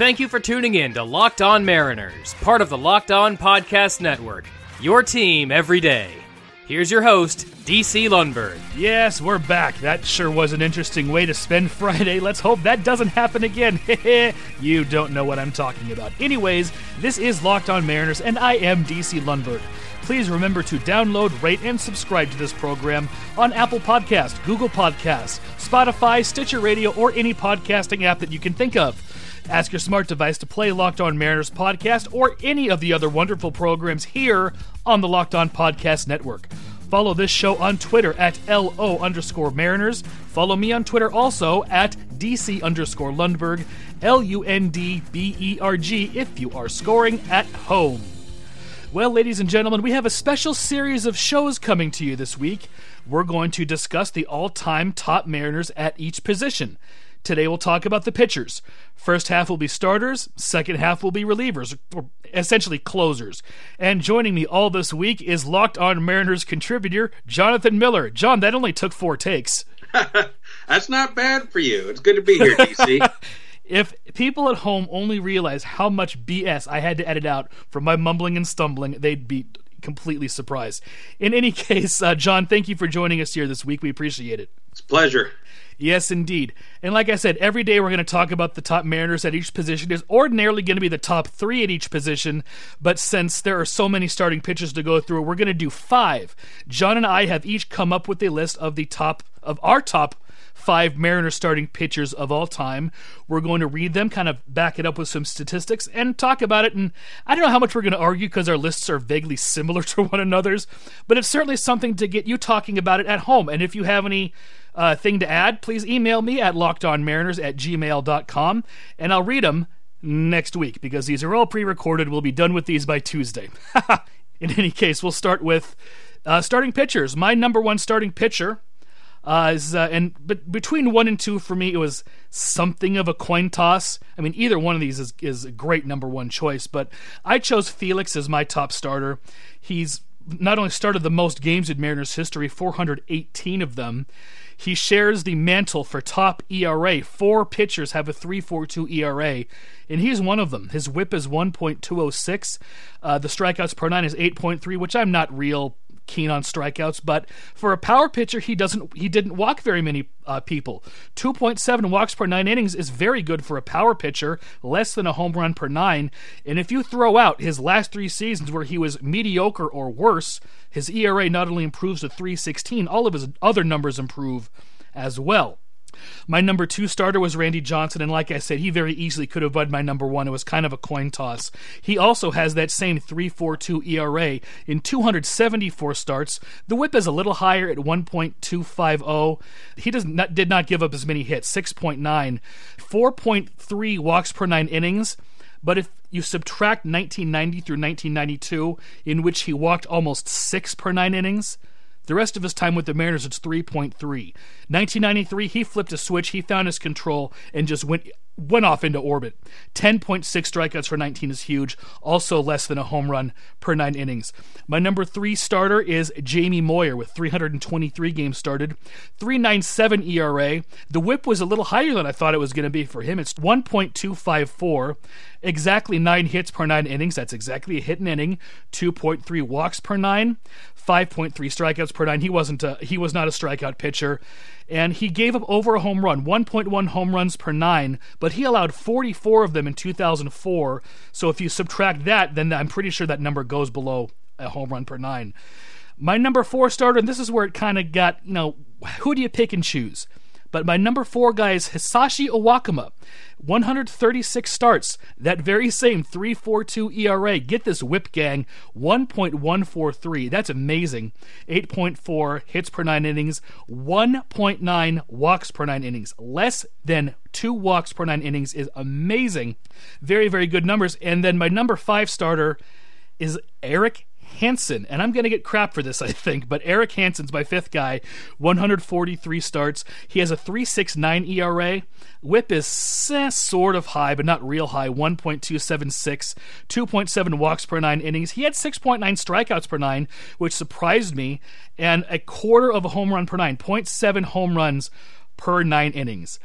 Thank you for tuning in to Locked On Mariners, part of the Locked On Podcast Network. Your team every day. Here's your host, DC Lundberg. Yes, we're back. That sure was an interesting way to spend Friday. Let's hope that doesn't happen again. you don't know what I'm talking about. Anyways, this is Locked On Mariners, and I am DC Lundberg. Please remember to download, rate, and subscribe to this program on Apple Podcast, Google Podcasts, Spotify, Stitcher Radio, or any podcasting app that you can think of. Ask your smart device to play Locked On Mariners podcast or any of the other wonderful programs here on the Locked On Podcast Network. Follow this show on Twitter at LO underscore Mariners. Follow me on Twitter also at DC underscore Lundberg, L U N D B E R G, if you are scoring at home. Well, ladies and gentlemen, we have a special series of shows coming to you this week. We're going to discuss the all time top Mariners at each position. Today we'll talk about the pitchers. First half will be starters, second half will be relievers, or essentially closers. And joining me all this week is Locked On Mariners contributor Jonathan Miller. John, that only took four takes. That's not bad for you. It's good to be here, DC. if people at home only realize how much BS I had to edit out from my mumbling and stumbling, they'd be completely surprised. In any case, uh, John, thank you for joining us here this week. We appreciate it. It's a pleasure. Yes, indeed. And like I said, every day we're going to talk about the top Mariners at each position. Is ordinarily going to be the top three at each position, but since there are so many starting pitchers to go through, we're going to do five. John and I have each come up with a list of the top of our top five Mariners starting pitchers of all time. We're going to read them, kind of back it up with some statistics, and talk about it. And I don't know how much we're going to argue because our lists are vaguely similar to one another's, but it's certainly something to get you talking about it at home. And if you have any uh, thing to add, please email me at lockedonmariners at gmail.com and I'll read them next week because these are all pre recorded. We'll be done with these by Tuesday. In any case, we'll start with uh, starting pitchers. My number one starting pitcher uh, is, uh, and but between one and two for me, it was something of a coin toss. I mean, either one of these is is a great number one choice, but I chose Felix as my top starter. He's not only started the most games in Mariners history, 418 of them. He shares the mantle for top ERA. Four pitchers have a 3.42 ERA, and he's one of them. His WHIP is 1.206. Uh, the strikeouts per nine is 8.3, which I'm not real keen on strikeouts, but for a power pitcher, he doesn't he didn't walk very many uh, people. 2.7 walks per nine innings is very good for a power pitcher, less than a home run per nine. And if you throw out his last three seasons where he was mediocre or worse, his ERA not only improves to 316, all of his other numbers improve as well. My number two starter was Randy Johnson, and like I said, he very easily could have been my number one. It was kind of a coin toss. He also has that same 3.42 ERA in 274 starts. The WHIP is a little higher at 1.250. He does not did not give up as many hits, 6.9, 4.3 walks per nine innings. But if you subtract 1990 through 1992, in which he walked almost six per nine innings, the rest of his time with the Mariners, it's 3.3. 1993, he flipped a switch, he found his control, and just went went off into orbit. 10.6 strikeouts for 19 is huge, also less than a home run per nine innings. My number three starter is Jamie Moyer with 323 games started, 397 ERA. The whip was a little higher than I thought it was going to be for him. It's 1.254, exactly nine hits per nine innings. That's exactly a hit an inning, 2.3 walks per nine. 5.3 strikeouts per nine. He wasn't a, he was not a strikeout pitcher, and he gave up over a home run, 1.1 home runs per nine, but he allowed 44 of them in 2004. So if you subtract that, then I'm pretty sure that number goes below a home run per nine. My number four starter, and this is where it kind of got, you know, who do you pick and choose? But my number four guy is Hisashi Iwakuma. 136 starts, that very same 3.42 ERA. Get this whip gang, 1.143. That's amazing. 8.4 hits per nine innings, 1.9 walks per nine innings. Less than two walks per nine innings is amazing. Very, very good numbers. And then my number five starter is Erik Hanson, and I'm going to get crap for this, I think, but Erik Hanson's my fifth guy, 143 starts. He has a 3.69 ERA. Whip is eh, sort of high, but not real high, 1.276, 2.7 walks per nine innings. He had 6.9 strikeouts per nine, which surprised me, and a quarter of a home run per nine, 0.7 home runs per nine innings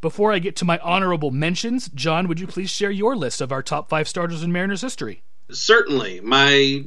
Before I get to my honorable mentions, John, would you please share your list of our top five starters in Mariners history? Certainly. My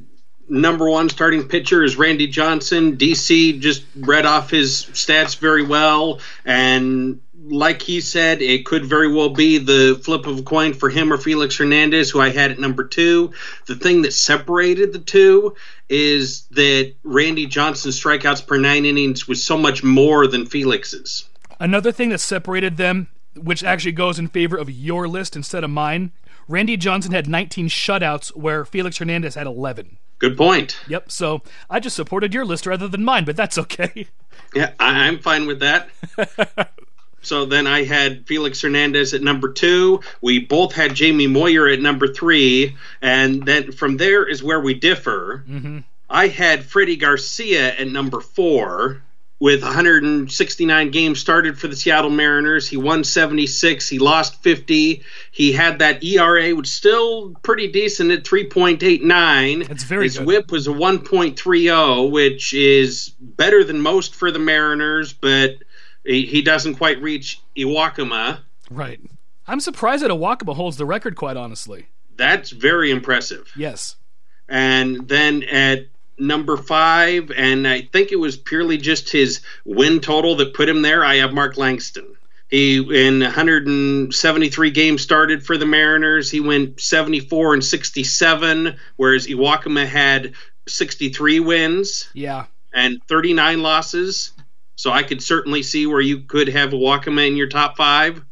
number one starting pitcher is Randy Johnson. DC just read off his stats very well. And like he said, it could very well be the flip of a coin for him or Felix Hernandez, who I had at number two. The thing that separated the two is that Randy Johnson's strikeouts per nine innings was so much more than Felix's. Another thing that separated them, which actually goes in favor of your list instead of mine, Randy Johnson had 19 shutouts, where Felix Hernandez had 11. Good point. Yep. So I just supported your list rather than mine, but that's okay. Yeah, I- I'm fine with that. so then I had Felix Hernandez at number two. We both had Jamie Moyer at number three. And then from there is where we differ. Mm-hmm. I had Freddie Garcia at number four with 169 games started for the Seattle Mariners. He won 76. He lost 50. He had that ERA, which still pretty decent at 3.89. It's very His good. whip was a 1.30, which is better than most for the Mariners, but he, he doesn't quite reach Iwakuma. Right. I'm surprised that Iwakuma holds the record, quite honestly. That's very impressive. Yes. and then at number five, and I think it was purely just his win total that put him there. I have Mark Langston. He in 173 games started for the Mariners. He went 74 and 67, whereas Iwakuma had 63 wins Yeah. and 39 losses. So I could certainly see where you could have Iwakuma in your top five,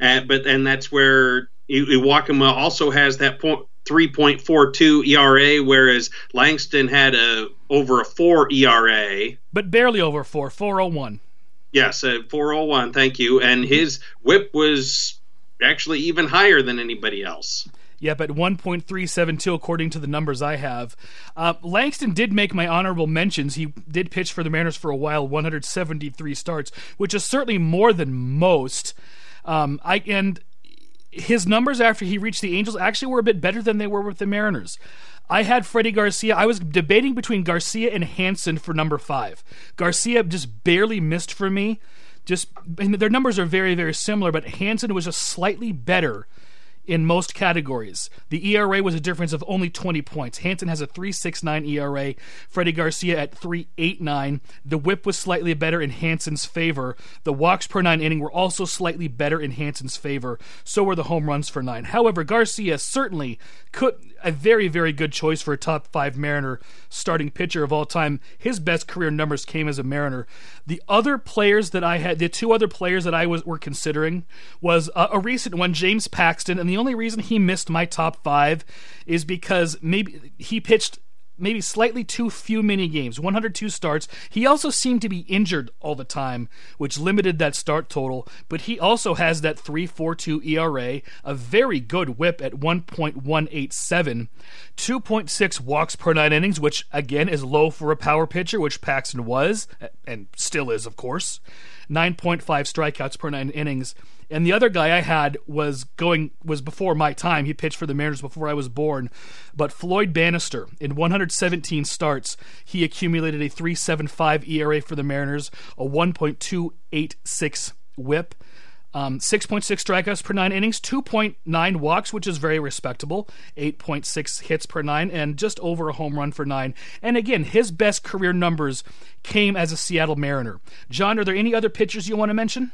uh, but and that's where Iwakuma also has that point. 3.42 ERA, whereas Langston had a over a four ERA. But barely over four, 401. Yes, a 401. Thank you. And his WHIP was actually even higher than anybody else. Yep, at 1.372 according to the numbers I have. Uh, Langston did make my honorable mentions. He did pitch for the Mariners for a while, 173 starts, which is certainly more than most. Um, I and his numbers after he reached the Angels actually were a bit better than they were with the Mariners. I had Freddie Garcia. I was debating between Garcia and Hanson for number five. Garcia just barely missed for me. Just their numbers are very, very similar, but Hanson was just slightly better in most categories. The ERA was a difference of only 20 points. Hanson has a 3.69 ERA, Freddie Garcia at 3.89. The whip was slightly better in Hanson's favor. The walks per 9 inning were also slightly better in Hanson's favor. So were the home runs for 9. However, Garcia certainly could a very very good choice for a top 5 Mariner starting pitcher of all time. His best career numbers came as a Mariner. The other players that I had the two other players that I was were considering was uh, a recent one James Paxton and the only reason he missed my top 5 is because maybe he pitched maybe slightly too few mini games 102 starts. He also seemed to be injured all the time which limited that start total but he also has that 342 era a very good whip at 1.187 2.6 walks per nine innings which again is low for a power pitcher which paxton was and still is of course 9.5 strikeouts per nine innings and the other guy I had was going was before my time. He pitched for the Mariners before I was born. But Floyd Bannister, in 117 starts, he accumulated a 3.75 ERA for the Mariners, a 1.286 WHIP. Um, 6.6 strikeouts per nine innings, 2.9 walks, which is very respectable, 8.6 hits per nine, and just over a home run for nine. And again, his best career numbers came as a Seattle Mariner. John, are there any other pitchers you want to mention?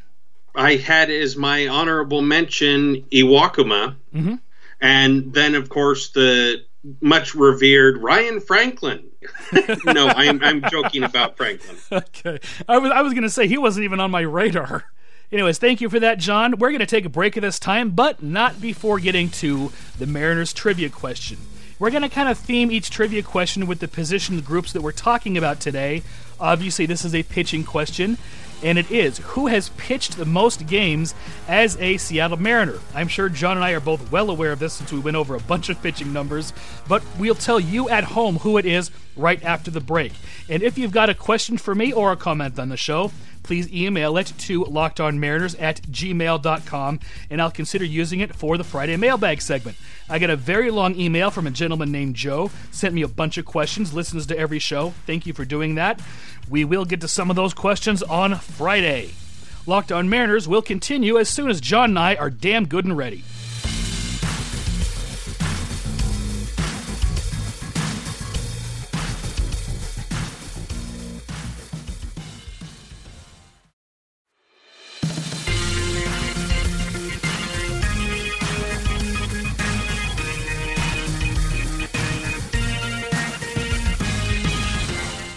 I had as my honorable mention Iwakuma, mm-hmm. and then of course the much revered Ryan Franklin. no, I'm I'm joking about Franklin. Okay, I was I was going to say he wasn't even on my radar. Anyways, thank you for that, John. We're going to take a break at this time, but not before getting to the Mariners trivia question. We're going to kind of theme each trivia question with the position groups that we're talking about today. Obviously, this is a pitching question, and it is who has pitched the most games as a Seattle Mariner. I'm sure John and I are both well aware of this since we went over a bunch of pitching numbers, but we'll tell you at home who it is right after the break. And if you've got a question for me or a comment on the show, please email it to lockedonmariners at gmail.com and I'll consider using it for the Friday mailbag segment. I got a very long email from a gentleman named Joe, sent me a bunch of questions, listens to every show. Thank you for doing that. We will get to some of those questions on Friday. Locked On Mariners will continue as soon as John and I are damn good and ready.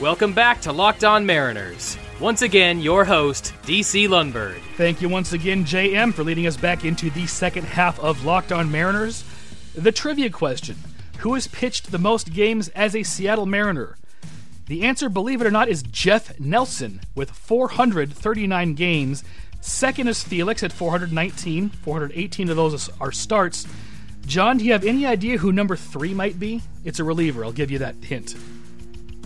Welcome back to Locked On Mariners. Once again, your host, DC Lundberg. Thank you once again, JM, for leading us back into the second half of Locked On Mariners. The trivia question Who has pitched the most games as a Seattle Mariner? The answer, believe it or not, is Jeff Nelson with 439 games. Second is Felix at 419. 418 of those are starts. John, do you have any idea who number three might be? It's a reliever. I'll give you that hint.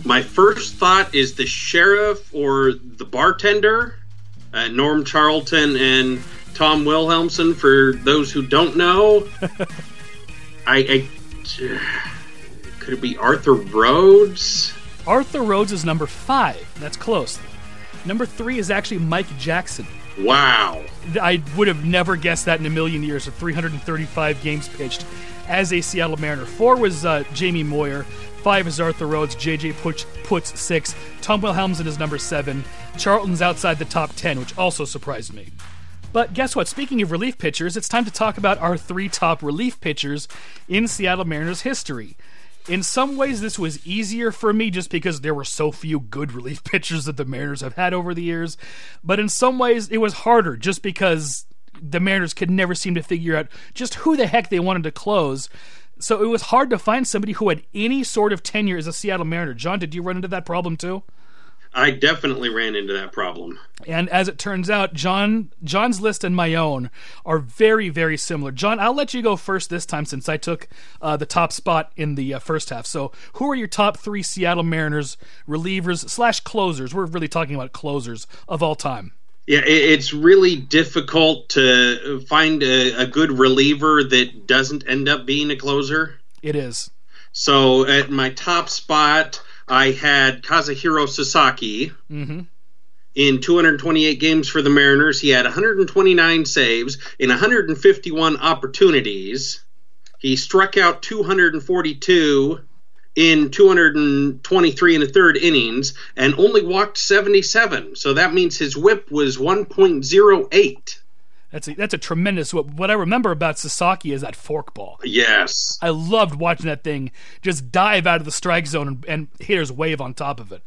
My first thought is the sheriff or the bartender, uh, Norm Charlton and Tom Wilhelmsen. For those who don't know, I, I could it be Arthur Rhodes? Arthur Rhodes is number five. That's close. Number three is actually Mike Jackson. Wow. I would have never guessed that in a million years. Of 335 games pitched as a Seattle Mariner. Four was uh, Jamie Moyer. Five is Arthur Rhodes. JJ Putz, Putz six. Tom Wilhelmsen is number seven. Charlton's outside the top 10, which also surprised me. But guess what? Speaking of relief pitchers, it's time to talk about our three top relief pitchers in Seattle Mariners history. In some ways, this was easier for me just because there were so few good relief pitchers that the Mariners have had over the years. But in some ways, it was harder just because the Mariners could never seem to figure out just who the heck they wanted to close. So it was hard to find somebody who had any sort of tenure as a Seattle Mariner. John, did you run into that problem too? I definitely ran into that problem. And as it turns out, John John's list and my own are very, very similar. John, I'll let you go first this time since I took uh, the top spot in the uh, first half. So, who are your top three Seattle Mariners relievers slash closers? We're really talking about closers of all time. Yeah, it's really difficult to find a, a, good reliever that doesn't end up being a closer. It is. So at my top spot, I had Kazuhiro Sasaki. Mm-hmm. In 228 games for the Mariners, he had 129 saves in 151 opportunities. He struck out 242 in 223 and a third innings and only walked 77. So that means his whip was 1.08. That's a, that's a tremendous whip. What I remember about Sasaki is that forkball. Yes. I loved watching that thing just dive out of the strike zone and, and hitters wave on top of it.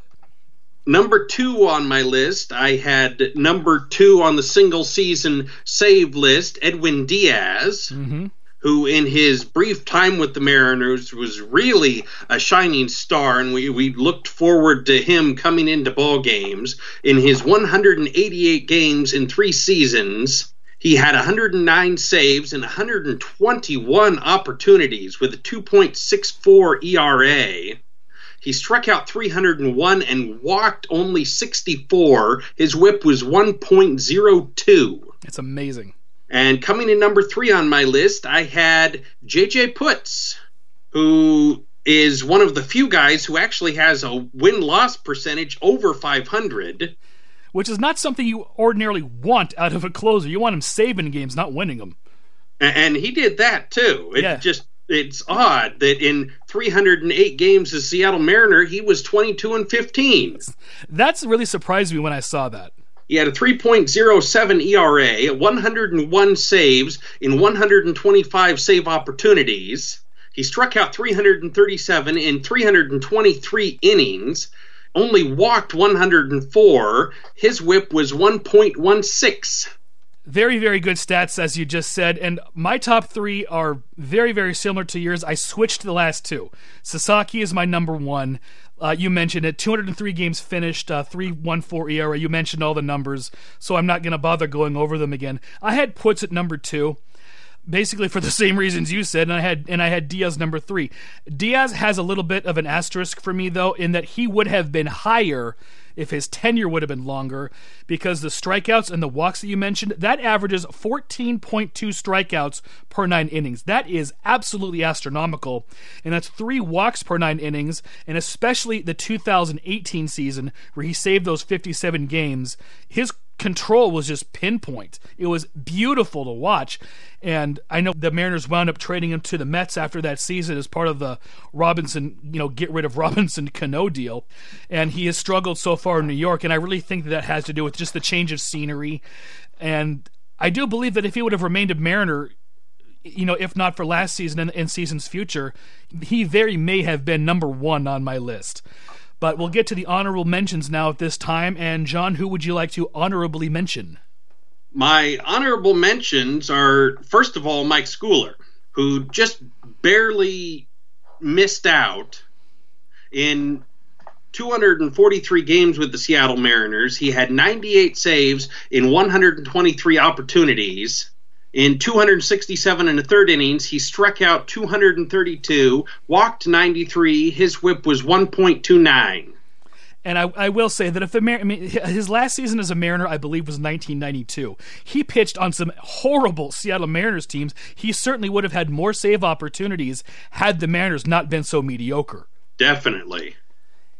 Number two on my list, I had number two on the single season save list, Edwin Diaz. Mm-hmm who in his brief time with the Mariners was really a shining star, and we, we looked forward to him coming into ball games. In his 188 games in three seasons, he had 109 saves and 121 opportunities with a 2.64 ERA. He struck out 301 and walked only 64. His whip was 1.02. It's amazing. And coming in number three on my list, I had JJ Putz, who is one of the few guys who actually has a win loss percentage over 500. Which is not something you ordinarily want out of a closer. You want him saving games, not winning them. And he did that too. It yeah. just it's odd that in 308 games as Seattle Mariner, he was 22 and 15. That's really surprised me when I saw that. He had a 3.07 ERA, 101 saves in 125 save opportunities. He struck out 337 in 323 innings, only walked 104. His whip was 1.16. Very, very good stats, as you just said. And my top three are very, very similar to yours. I switched the last two. Sasaki is my number one. Uh, you mentioned it 203 games finished, uh, 314 ERA. You mentioned all the numbers, so I'm not going to bother going over them again. I had Putz at number two basically for the same reasons you said, and I had and I had Diaz number three. Diaz has a little bit of an asterisk for me though, in that he would have been higher if his tenure would have been longer, because the strikeouts and the walks that you mentioned, that averages 14.2 strikeouts per nine innings. That is absolutely astronomical, and that's three walks per nine innings, and especially the 2018 season where he saved those 57 games. His control was just pinpoint. It was beautiful to watch. And I know the Mariners wound up trading him to the Mets after that season as part of the Robinson, you know, get rid of Robinson Cano deal. And he has struggled so far in New York. And I really think that, that has to do with just the change of scenery. And I do believe that if he would have remained a Mariner, you know, if not for last season and, and seasons future, he very may have been number one on my list. But we'll get to the honorable mentions now at this time. And John, who would you like to honorably mention? My honorable mentions are first of all Mike Schooler, who just barely missed out in 243 games with the Seattle Mariners. He had 98 saves in 123 opportunities. In 267 and a third innings, he struck out 232, walked 93. His whip was 1.29. And I, I will say that if the Mar- I mean, his last season as a Mariner, I believe, was 1992. He pitched on some horrible Seattle Mariners teams. He certainly would have had more save opportunities had the Mariners not been so mediocre. Definitely.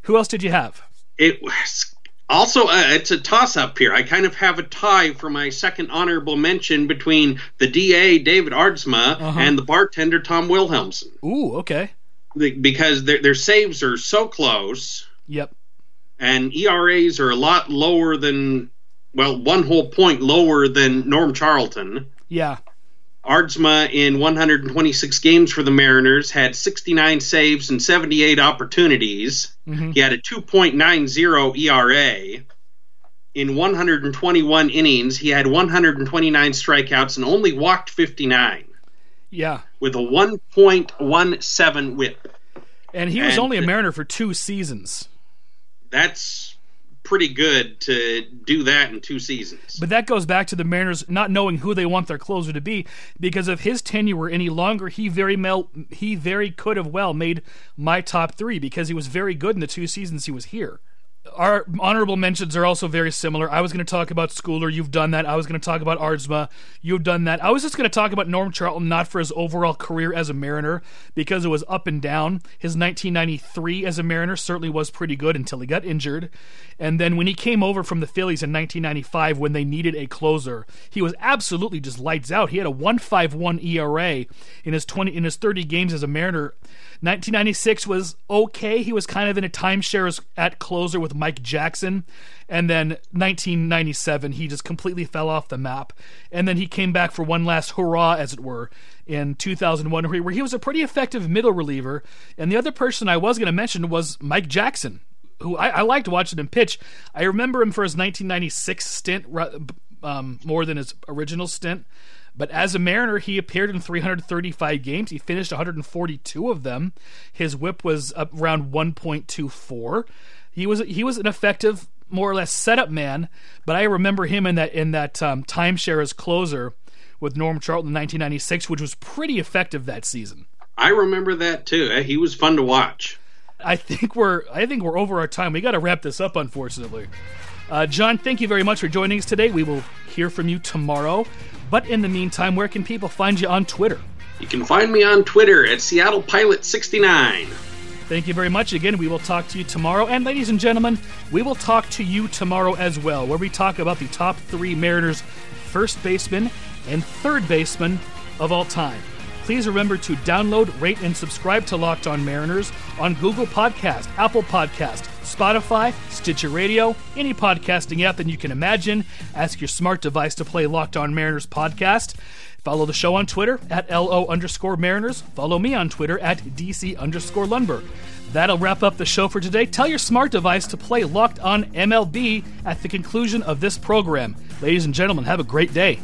Who else did you have? It was also uh, it's a toss up here. I kind of have a tie for my second honorable mention between the DA David Aardsma, uh-huh. and the bartender Tom Wilhelmsen. Ooh, okay. because their their saves are so close. Yep and ERAs are a lot lower than well, one whole point lower than Norm Charlton. Yeah. Aardsma in 126 games for the Mariners had 69 saves and 78 opportunities. Mm-hmm. He had a 2.90 ERA. In 121 innings, he had 129 strikeouts and only walked 59. Yeah. With a 1.17 whip. And he was and, only a Mariner for two seasons that's pretty good to do that in two seasons. But that goes back to the Mariners not knowing who they want their closer to be because if his tenure were any longer, he very well he very could have well made my top 3 because he was very good in the two seasons he was here our honorable mentions are also very similar. I was going to talk about Schooler. You've done that. I was going to talk about Aardsma. You've done that. I was just going to talk about Norm Charlton, not for his overall career as a Mariner, because it was up and down. His 1993 as a Mariner certainly was pretty good until he got injured. And then when he came over from the Phillies in 1995, when they needed a closer, he was absolutely just lights out. He had a 1.51 ERA in his 20 in his 30 games as a Mariner 1996 was okay. He was kind of in a timeshare at closer with Mike Jackson. And then 1997, he just completely fell off the map. And then he came back for one last hurrah, as it were, in 2001, where he was a pretty effective middle reliever. And the other person I was going to mention was Mike Jackson, who I, I, liked watching him pitch. I remember him for his 1996 stint um, more than his original stint. But as a Mariner, he appeared in 335 games. He finished 142 of them. His WHIP was around 1.24. He was he was an effective, more or less setup man. But I remember him in that in that um, timeshare as closer with Norm Charlton in 1996, which was pretty effective that season. I remember that too. Eh, he was fun to watch. I think we're I think we're over our time. We got to wrap this up, unfortunately. Uh, John, thank you very much for joining us today. We will hear from you tomorrow. But in the meantime, where can people find you on Twitter? You can find me on Twitter at Seattle Pilot 69. Thank you very much. Again, we will talk to you tomorrow. And ladies and gentlemen, we will talk to you tomorrow as well, where we talk about the top three Mariners first baseman and third baseman of all time. Please remember to download, rate, and subscribe to Locked On Mariners on Google Podcast, Apple Podcast, Spotify, Stitcher Radio, any podcasting app that you can imagine. Ask your smart device to play Locked On Mariners podcast. Follow the show on Twitter at LO underscore Mariners. Follow me on Twitter at DC underscore Lundberg. That'll wrap up the show for today. Tell your smart device to play Locked On MLB at the conclusion of this program. Ladies and gentlemen, have a great day.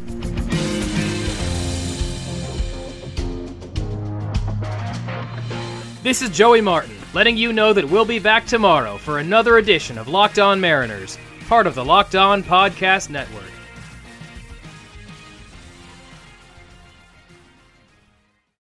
This is Joey Martin letting you know that we'll be back tomorrow for another edition of Locked On Mariners, part of the Locked On Podcast Network.